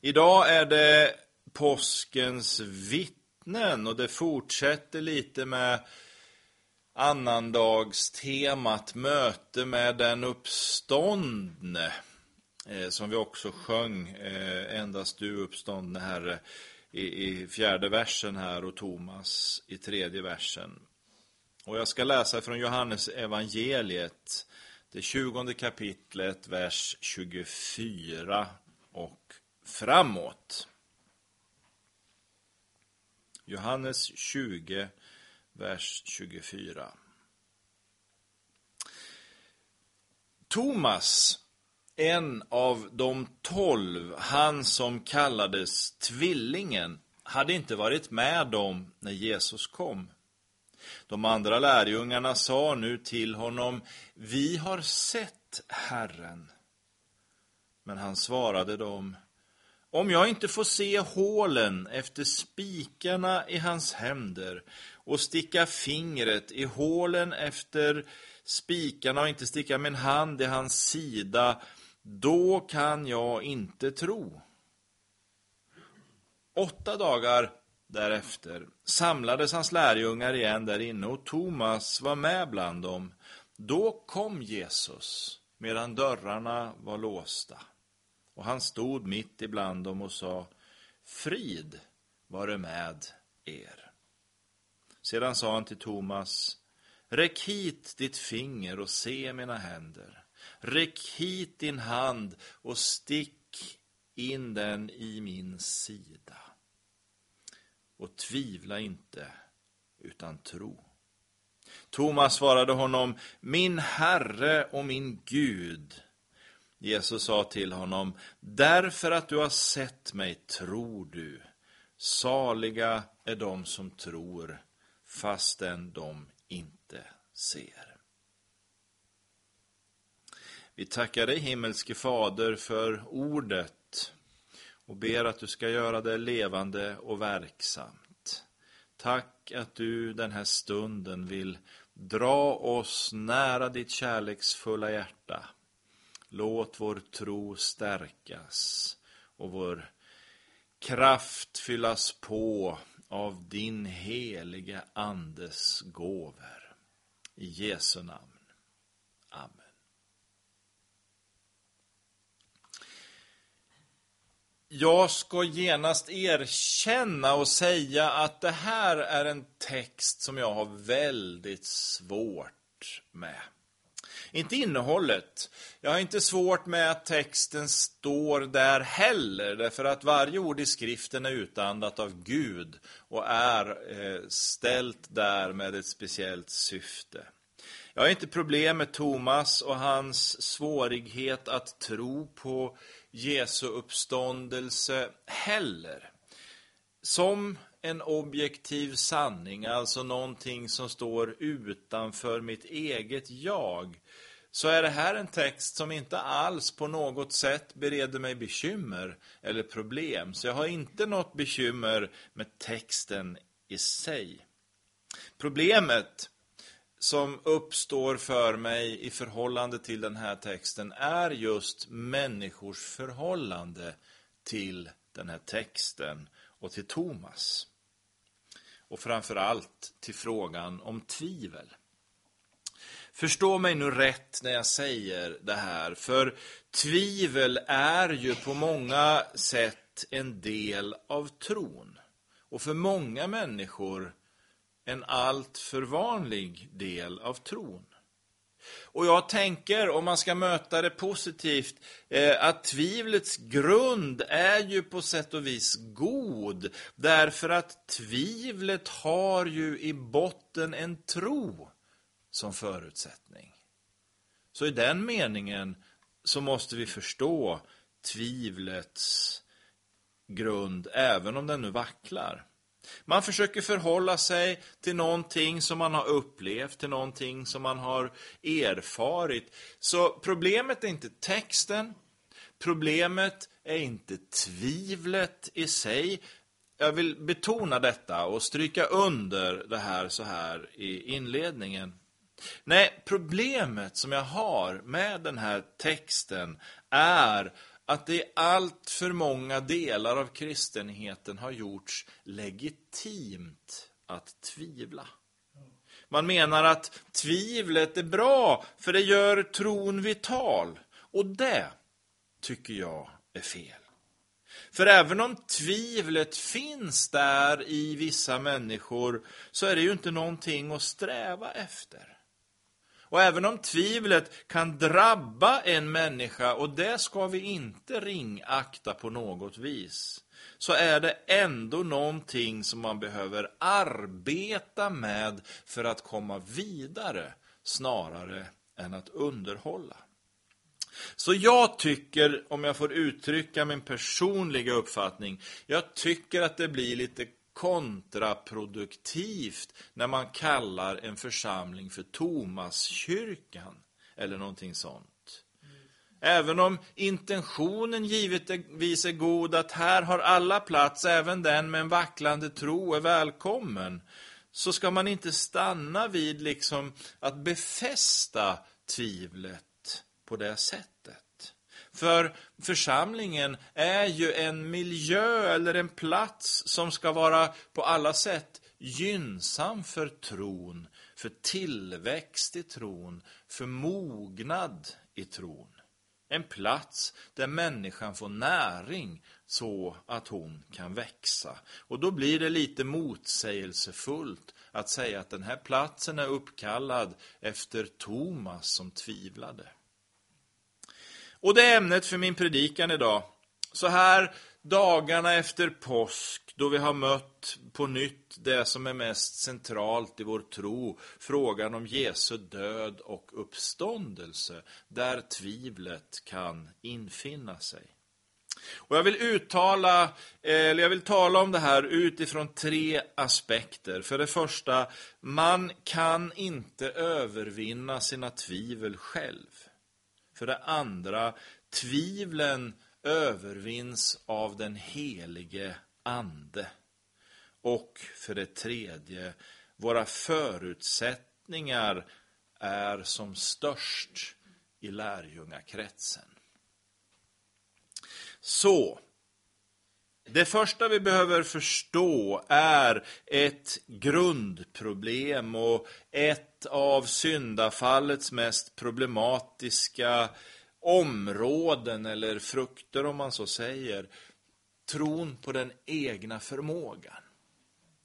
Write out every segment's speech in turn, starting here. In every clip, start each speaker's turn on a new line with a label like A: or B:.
A: Idag är det påskens vittnen och det fortsätter lite med annandagstemat möte med den uppståndne. Eh, som vi också sjöng, eh, endast du uppståndne Herre, i, i fjärde versen här och Thomas i tredje versen. Och jag ska läsa från Johannes evangeliet, det tjugonde kapitlet, vers 24 framåt. Johannes 20, vers 24. Thomas, en av de tolv, han som kallades Tvillingen, hade inte varit med dem när Jesus kom. De andra lärjungarna sa nu till honom, vi har sett Herren. Men han svarade dem, om jag inte får se hålen efter spikarna i hans händer och sticka fingret i hålen efter spikarna och inte sticka min hand i hans sida, då kan jag inte tro. Åtta dagar därefter samlades hans lärjungar igen där inne och Thomas var med bland dem. Då kom Jesus medan dörrarna var låsta. Och han stod mitt ibland dem och sa, frid vare med er. Sedan sa han till Thomas, räck hit ditt finger och se mina händer. Räck hit din hand och stick in den i min sida. Och tvivla inte, utan tro. Thomas svarade honom, min Herre och min Gud. Jesus sa till honom, därför att du har sett mig tror du. Saliga är de som tror, fastän de inte ser. Vi tackar dig himmelske Fader för ordet och ber att du ska göra det levande och verksamt. Tack att du den här stunden vill dra oss nära ditt kärleksfulla hjärta Låt vår tro stärkas och vår kraft fyllas på av din helige Andes gåvor. I Jesu namn. Amen. Jag ska genast erkänna och säga att det här är en text som jag har väldigt svårt med. Inte innehållet. Jag har inte svårt med att texten står där heller, därför att varje ord i skriften är utandat av Gud och är eh, ställt där med ett speciellt syfte. Jag har inte problem med Thomas och hans svårighet att tro på Jesu uppståndelse heller. Som en objektiv sanning, alltså någonting som står utanför mitt eget jag, så är det här en text som inte alls på något sätt bereder mig bekymmer eller problem. Så jag har inte något bekymmer med texten i sig. Problemet som uppstår för mig i förhållande till den här texten är just människors förhållande till den här texten och till Thomas. Och framför allt till frågan om tvivel. Förstå mig nu rätt när jag säger det här, för tvivel är ju på många sätt en del av tron. Och för många människor en allt för vanlig del av tron. Och jag tänker, om man ska möta det positivt, eh, att tvivlets grund är ju på sätt och vis god. Därför att tvivlet har ju i botten en tro som förutsättning. Så i den meningen så måste vi förstå tvivlets grund, även om den nu vacklar. Man försöker förhålla sig till någonting som man har upplevt, till någonting som man har erfarit. Så problemet är inte texten, problemet är inte tvivlet i sig. Jag vill betona detta och stryka under det här så här i inledningen. Nej, problemet som jag har med den här texten är att det i allt för många delar av kristenheten har gjorts legitimt att tvivla. Man menar att tvivlet är bra, för det gör tron vital. Och det tycker jag är fel. För även om tvivlet finns där i vissa människor, så är det ju inte någonting att sträva efter. Och även om tvivlet kan drabba en människa, och det ska vi inte ringakta på något vis, så är det ändå någonting som man behöver arbeta med för att komma vidare, snarare än att underhålla. Så jag tycker, om jag får uttrycka min personliga uppfattning, jag tycker att det blir lite kontraproduktivt när man kallar en församling för Tomaskyrkan eller någonting sånt. Även om intentionen givetvis är god att här har alla plats, även den med en vacklande tro är välkommen, så ska man inte stanna vid liksom att befästa tvivlet på det sättet. För församlingen är ju en miljö eller en plats som ska vara på alla sätt gynnsam för tron, för tillväxt i tron, för mognad i tron. En plats där människan får näring så att hon kan växa. Och då blir det lite motsägelsefullt att säga att den här platsen är uppkallad efter Thomas som tvivlade. Och det är ämnet för min predikan idag. Så här dagarna efter påsk, då vi har mött på nytt det som är mest centralt i vår tro, frågan om Jesu död och uppståndelse, där tvivlet kan infinna sig. Och jag vill uttala, eller jag vill tala om det här utifrån tre aspekter. För det första, man kan inte övervinna sina tvivel själv. För det andra, tvivlen övervinns av den helige ande. Och för det tredje, våra förutsättningar är som störst i lärjungakretsen. Så, det första vi behöver förstå är ett grundproblem och ett av syndafallets mest problematiska områden eller frukter om man så säger. Tron på den egna förmågan.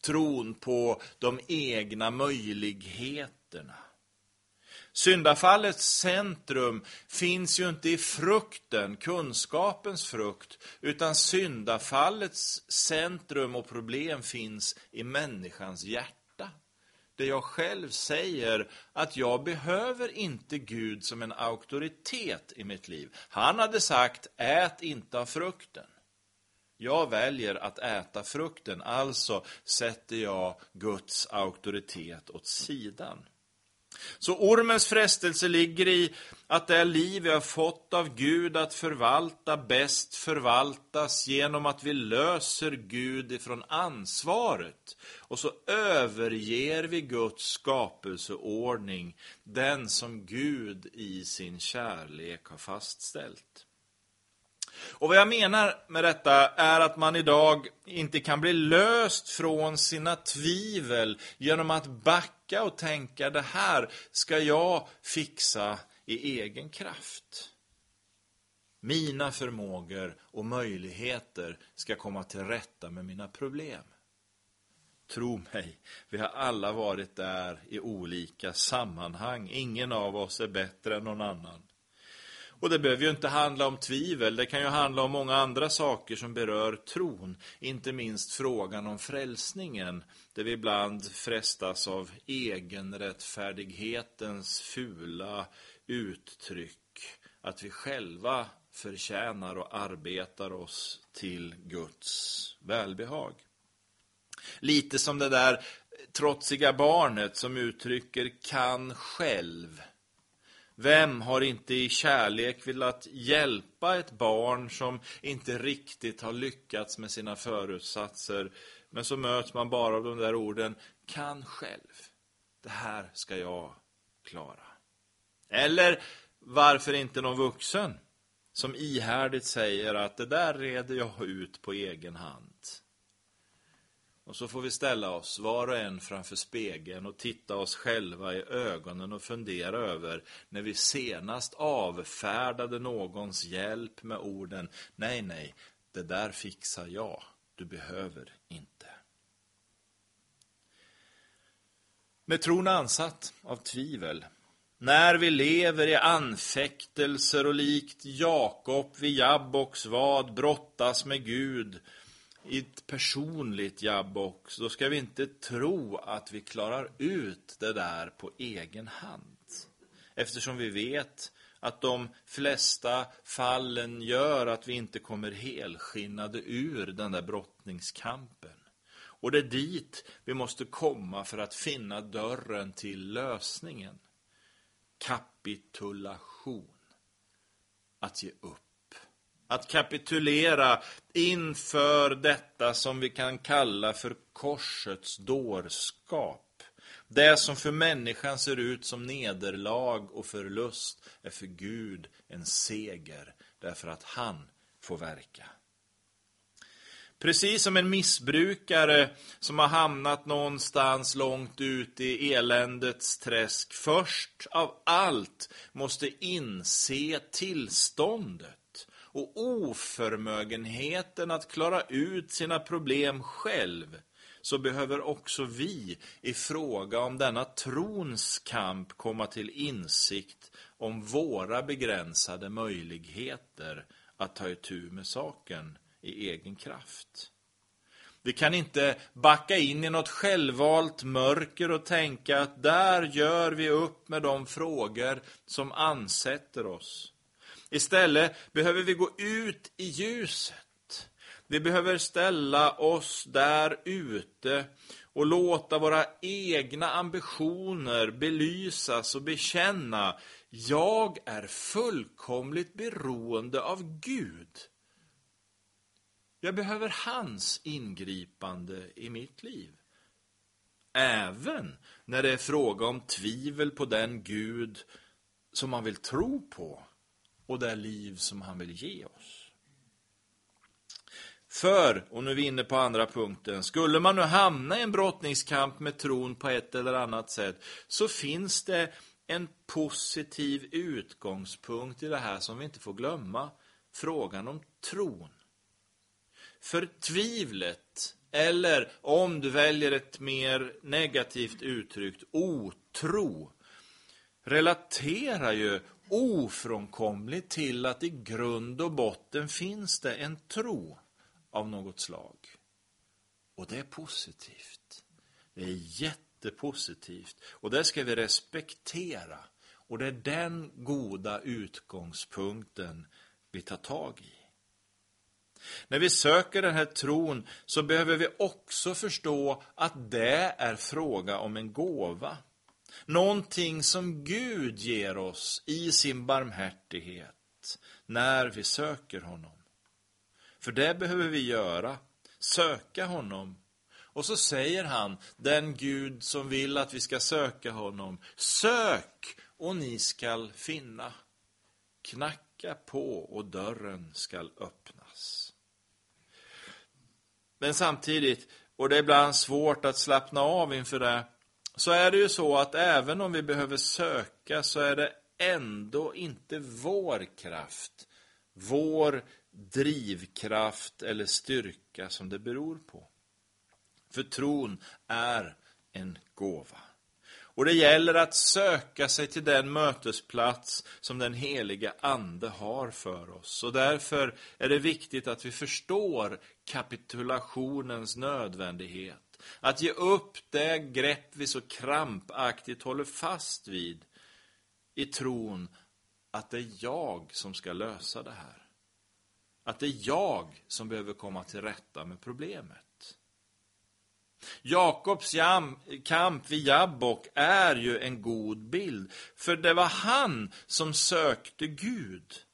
A: Tron på de egna möjligheterna. Syndafallets centrum finns ju inte i frukten, kunskapens frukt, utan syndafallets centrum och problem finns i människans hjärta. Det jag själv säger att jag behöver inte Gud som en auktoritet i mitt liv. Han hade sagt, ät inte av frukten. Jag väljer att äta frukten, alltså sätter jag Guds auktoritet åt sidan. Så ormens frestelse ligger i att det liv vi har fått av Gud att förvalta bäst förvaltas genom att vi löser Gud ifrån ansvaret. Och så överger vi Guds skapelseordning, den som Gud i sin kärlek har fastställt. Och vad jag menar med detta är att man idag inte kan bli löst från sina tvivel genom att backa och tänka det här ska jag fixa i egen kraft. Mina förmågor och möjligheter ska komma till rätta med mina problem. Tro mig, vi har alla varit där i olika sammanhang. Ingen av oss är bättre än någon annan. Och det behöver ju inte handla om tvivel, det kan ju handla om många andra saker som berör tron. Inte minst frågan om frälsningen, där vi ibland frestas av egenrättfärdighetens fula uttryck. Att vi själva förtjänar och arbetar oss till Guds välbehag. Lite som det där trotsiga barnet som uttrycker kan själv vem har inte i kärlek velat hjälpa ett barn som inte riktigt har lyckats med sina förutsatser, men så möts man bara av de där orden, kan själv. Det här ska jag klara. Eller varför inte någon vuxen som ihärdigt säger att det där reder jag ut på egen hand. Och så får vi ställa oss var och en framför spegeln och titta oss själva i ögonen och fundera över när vi senast avfärdade någons hjälp med orden Nej, nej, det där fixar jag, du behöver inte. Med tron ansatt av tvivel när vi lever i anfäktelser och likt Jakob vid Jabboks vad brottas med Gud i ett personligt Jabbok, då ska vi inte tro att vi klarar ut det där på egen hand. Eftersom vi vet att de flesta fallen gör att vi inte kommer helskinnade ur den där brottningskampen. Och det är dit vi måste komma för att finna dörren till lösningen. Kapitulation. Att ge upp. Att kapitulera inför detta som vi kan kalla för korsets dårskap. Det som för människan ser ut som nederlag och förlust är för Gud en seger, därför att han får verka. Precis som en missbrukare som har hamnat någonstans långt ut i eländets träsk först av allt måste inse tillståndet och oförmögenheten att klara ut sina problem själv så behöver också vi i fråga om denna trons kamp komma till insikt om våra begränsade möjligheter att ta itu med saken i egen kraft. Vi kan inte backa in i något självvalt mörker och tänka att där gör vi upp med de frågor som ansätter oss. Istället behöver vi gå ut i ljuset. Vi behöver ställa oss där ute och låta våra egna ambitioner belysas och bekänna jag är fullkomligt beroende av Gud. Jag behöver hans ingripande i mitt liv. Även när det är fråga om tvivel på den Gud som man vill tro på och det liv som han vill ge oss. För, och nu är vi inne på andra punkten, skulle man nu hamna i en brottningskamp med tron på ett eller annat sätt, så finns det en positiv utgångspunkt i det här som vi inte får glömma. Frågan om tron. För tvivlet, eller om du väljer ett mer negativt uttryckt, otro, relaterar ju ofrånkomligt till att i grund och botten finns det en tro av något slag. Och det är positivt. Det är jättepositivt. Och det ska vi respektera. Och det är den goda utgångspunkten vi tar tag i. När vi söker den här tron så behöver vi också förstå att det är fråga om en gåva. Någonting som Gud ger oss i sin barmhärtighet när vi söker honom. För det behöver vi göra, söka honom. Och så säger han, den Gud som vill att vi ska söka honom, sök och ni skall finna. Knacka på och dörren skall öppnas. Men samtidigt, och det är ibland svårt att slappna av inför det, så är det ju så att även om vi behöver söka så är det ändå inte vår kraft, vår drivkraft eller styrka som det beror på. För tron är en gåva. Och det gäller att söka sig till den mötesplats som den heliga Ande har för oss. Och därför är det viktigt att vi förstår kapitulationens nödvändighet. Att ge upp det grepp vi så krampaktigt håller fast vid i tron att det är jag som ska lösa det här. Att det är jag som behöver komma till rätta med problemet. Jakobs kamp vid Jabbok är ju en god bild, för det var han som sökte Gud.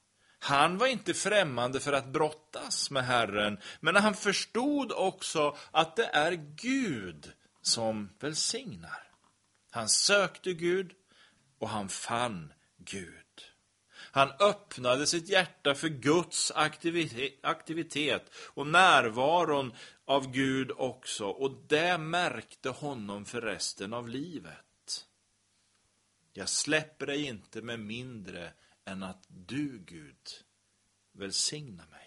A: Han var inte främmande för att brottas med Herren, men han förstod också att det är Gud som välsignar. Han sökte Gud och han fann Gud. Han öppnade sitt hjärta för Guds aktivitet och närvaron av Gud också. Och det märkte honom för resten av livet. Jag släpper dig inte med mindre än att du, Gud, välsignar mig.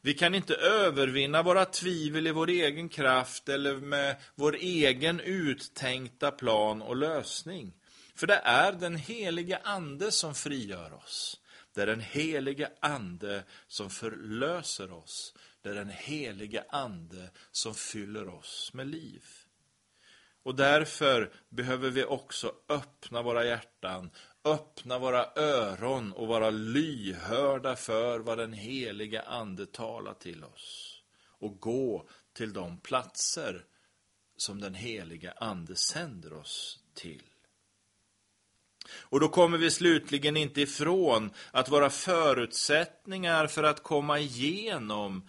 A: Vi kan inte övervinna våra tvivel i vår egen kraft eller med vår egen uttänkta plan och lösning. För det är den helige Ande som frigör oss. Det är den helige Ande som förlöser oss. Det är den helige Ande som fyller oss med liv. Och därför behöver vi också öppna våra hjärtan, öppna våra öron och vara lyhörda för vad den heliga Ande talar till oss. Och gå till de platser som den heliga Ande sänder oss till. Och då kommer vi slutligen inte ifrån att våra förutsättningar för att komma igenom,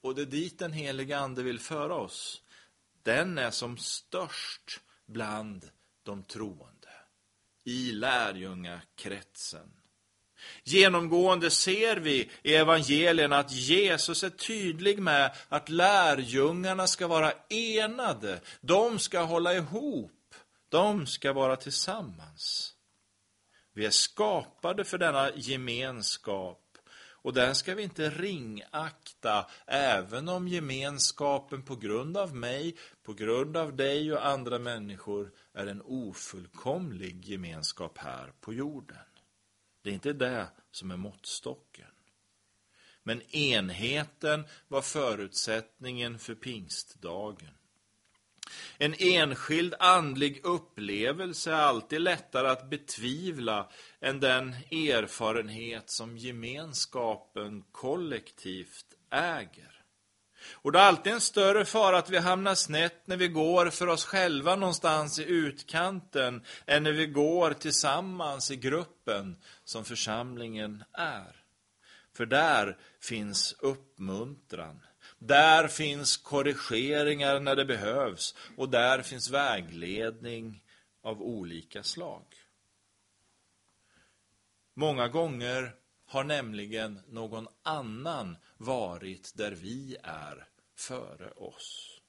A: och det är dit den heliga Ande vill föra oss, den är som störst bland de troende i lärjungakretsen. Genomgående ser vi i evangelierna att Jesus är tydlig med att lärjungarna ska vara enade. De ska hålla ihop. De ska vara tillsammans. Vi är skapade för denna gemenskap och den ska vi inte ringakta, även om gemenskapen på grund av mig, på grund av dig och andra människor är en ofullkomlig gemenskap här på jorden. Det är inte det som är måttstocken. Men enheten var förutsättningen för pingstdagen. En enskild andlig upplevelse är alltid lättare att betvivla än den erfarenhet som gemenskapen kollektivt äger. Och det är alltid en större fara att vi hamnar snett när vi går för oss själva någonstans i utkanten än när vi går tillsammans i gruppen som församlingen är. För där finns uppmuntran. Där finns korrigeringar när det behövs och där finns vägledning av olika slag. Många gånger har nämligen någon annan varit där vi är före oss.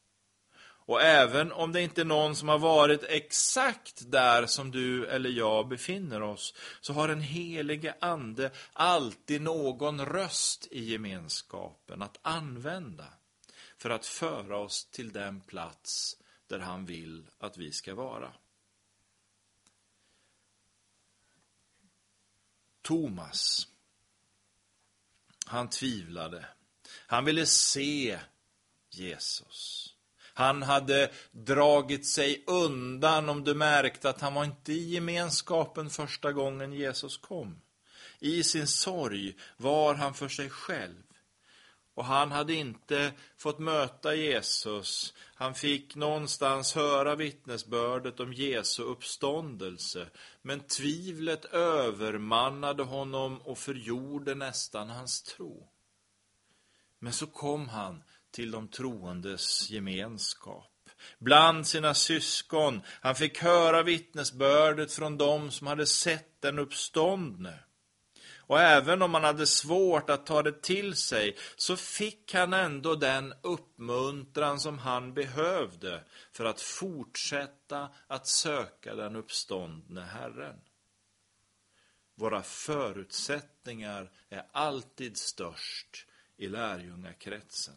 A: Och även om det inte är någon som har varit exakt där som du eller jag befinner oss, så har den helige Ande alltid någon röst i gemenskapen att använda för att föra oss till den plats där han vill att vi ska vara. Thomas, han tvivlade. Han ville se Jesus. Han hade dragit sig undan om du märkte att han var inte i gemenskapen första gången Jesus kom. I sin sorg var han för sig själv. Och han hade inte fått möta Jesus. Han fick någonstans höra vittnesbördet om Jesu uppståndelse. Men tvivlet övermannade honom och förgjorde nästan hans tro. Men så kom han till de troendes gemenskap. Bland sina syskon. Han fick höra vittnesbördet från dem som hade sett den uppståndne. Och även om han hade svårt att ta det till sig så fick han ändå den uppmuntran som han behövde för att fortsätta att söka den uppståndne Herren. Våra förutsättningar är alltid störst i lärjungakretsen.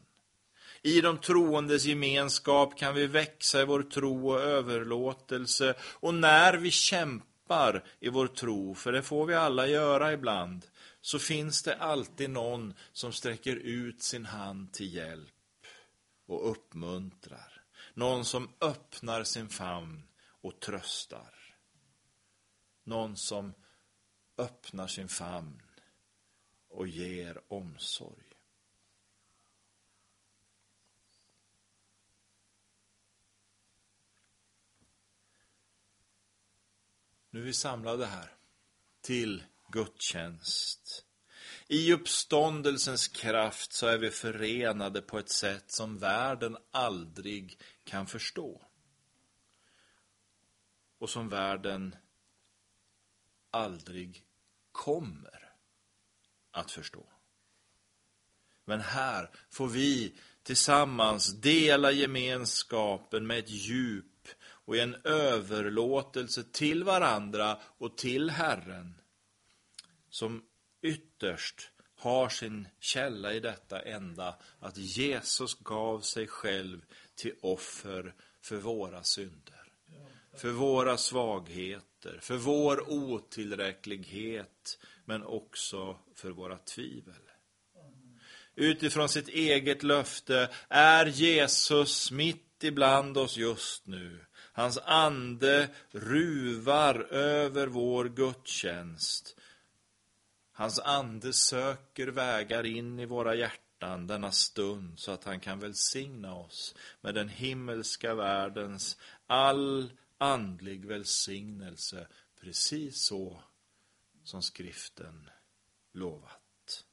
A: I de troendes gemenskap kan vi växa i vår tro och överlåtelse och när vi kämpar i vår tro, för det får vi alla göra ibland, så finns det alltid någon som sträcker ut sin hand till hjälp och uppmuntrar. Någon som öppnar sin famn och tröstar. Någon som öppnar sin famn och ger omsorg. Nu är vi samlade här till gudstjänst. I uppståndelsens kraft så är vi förenade på ett sätt som världen aldrig kan förstå. Och som världen aldrig kommer att förstå. Men här får vi tillsammans dela gemenskapen med ett djup och i en överlåtelse till varandra och till Herren som ytterst har sin källa i detta enda att Jesus gav sig själv till offer för våra synder, för våra svagheter, för vår otillräcklighet, men också för våra tvivel. Utifrån sitt eget löfte är Jesus mitt ibland oss just nu. Hans ande ruvar över vår gudstjänst. Hans ande söker vägar in i våra hjärtan denna stund så att han kan välsigna oss med den himmelska världens all andlig välsignelse, precis så som skriften lovat.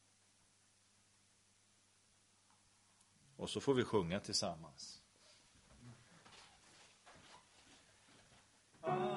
A: Och så får vi sjunga tillsammans. Oh.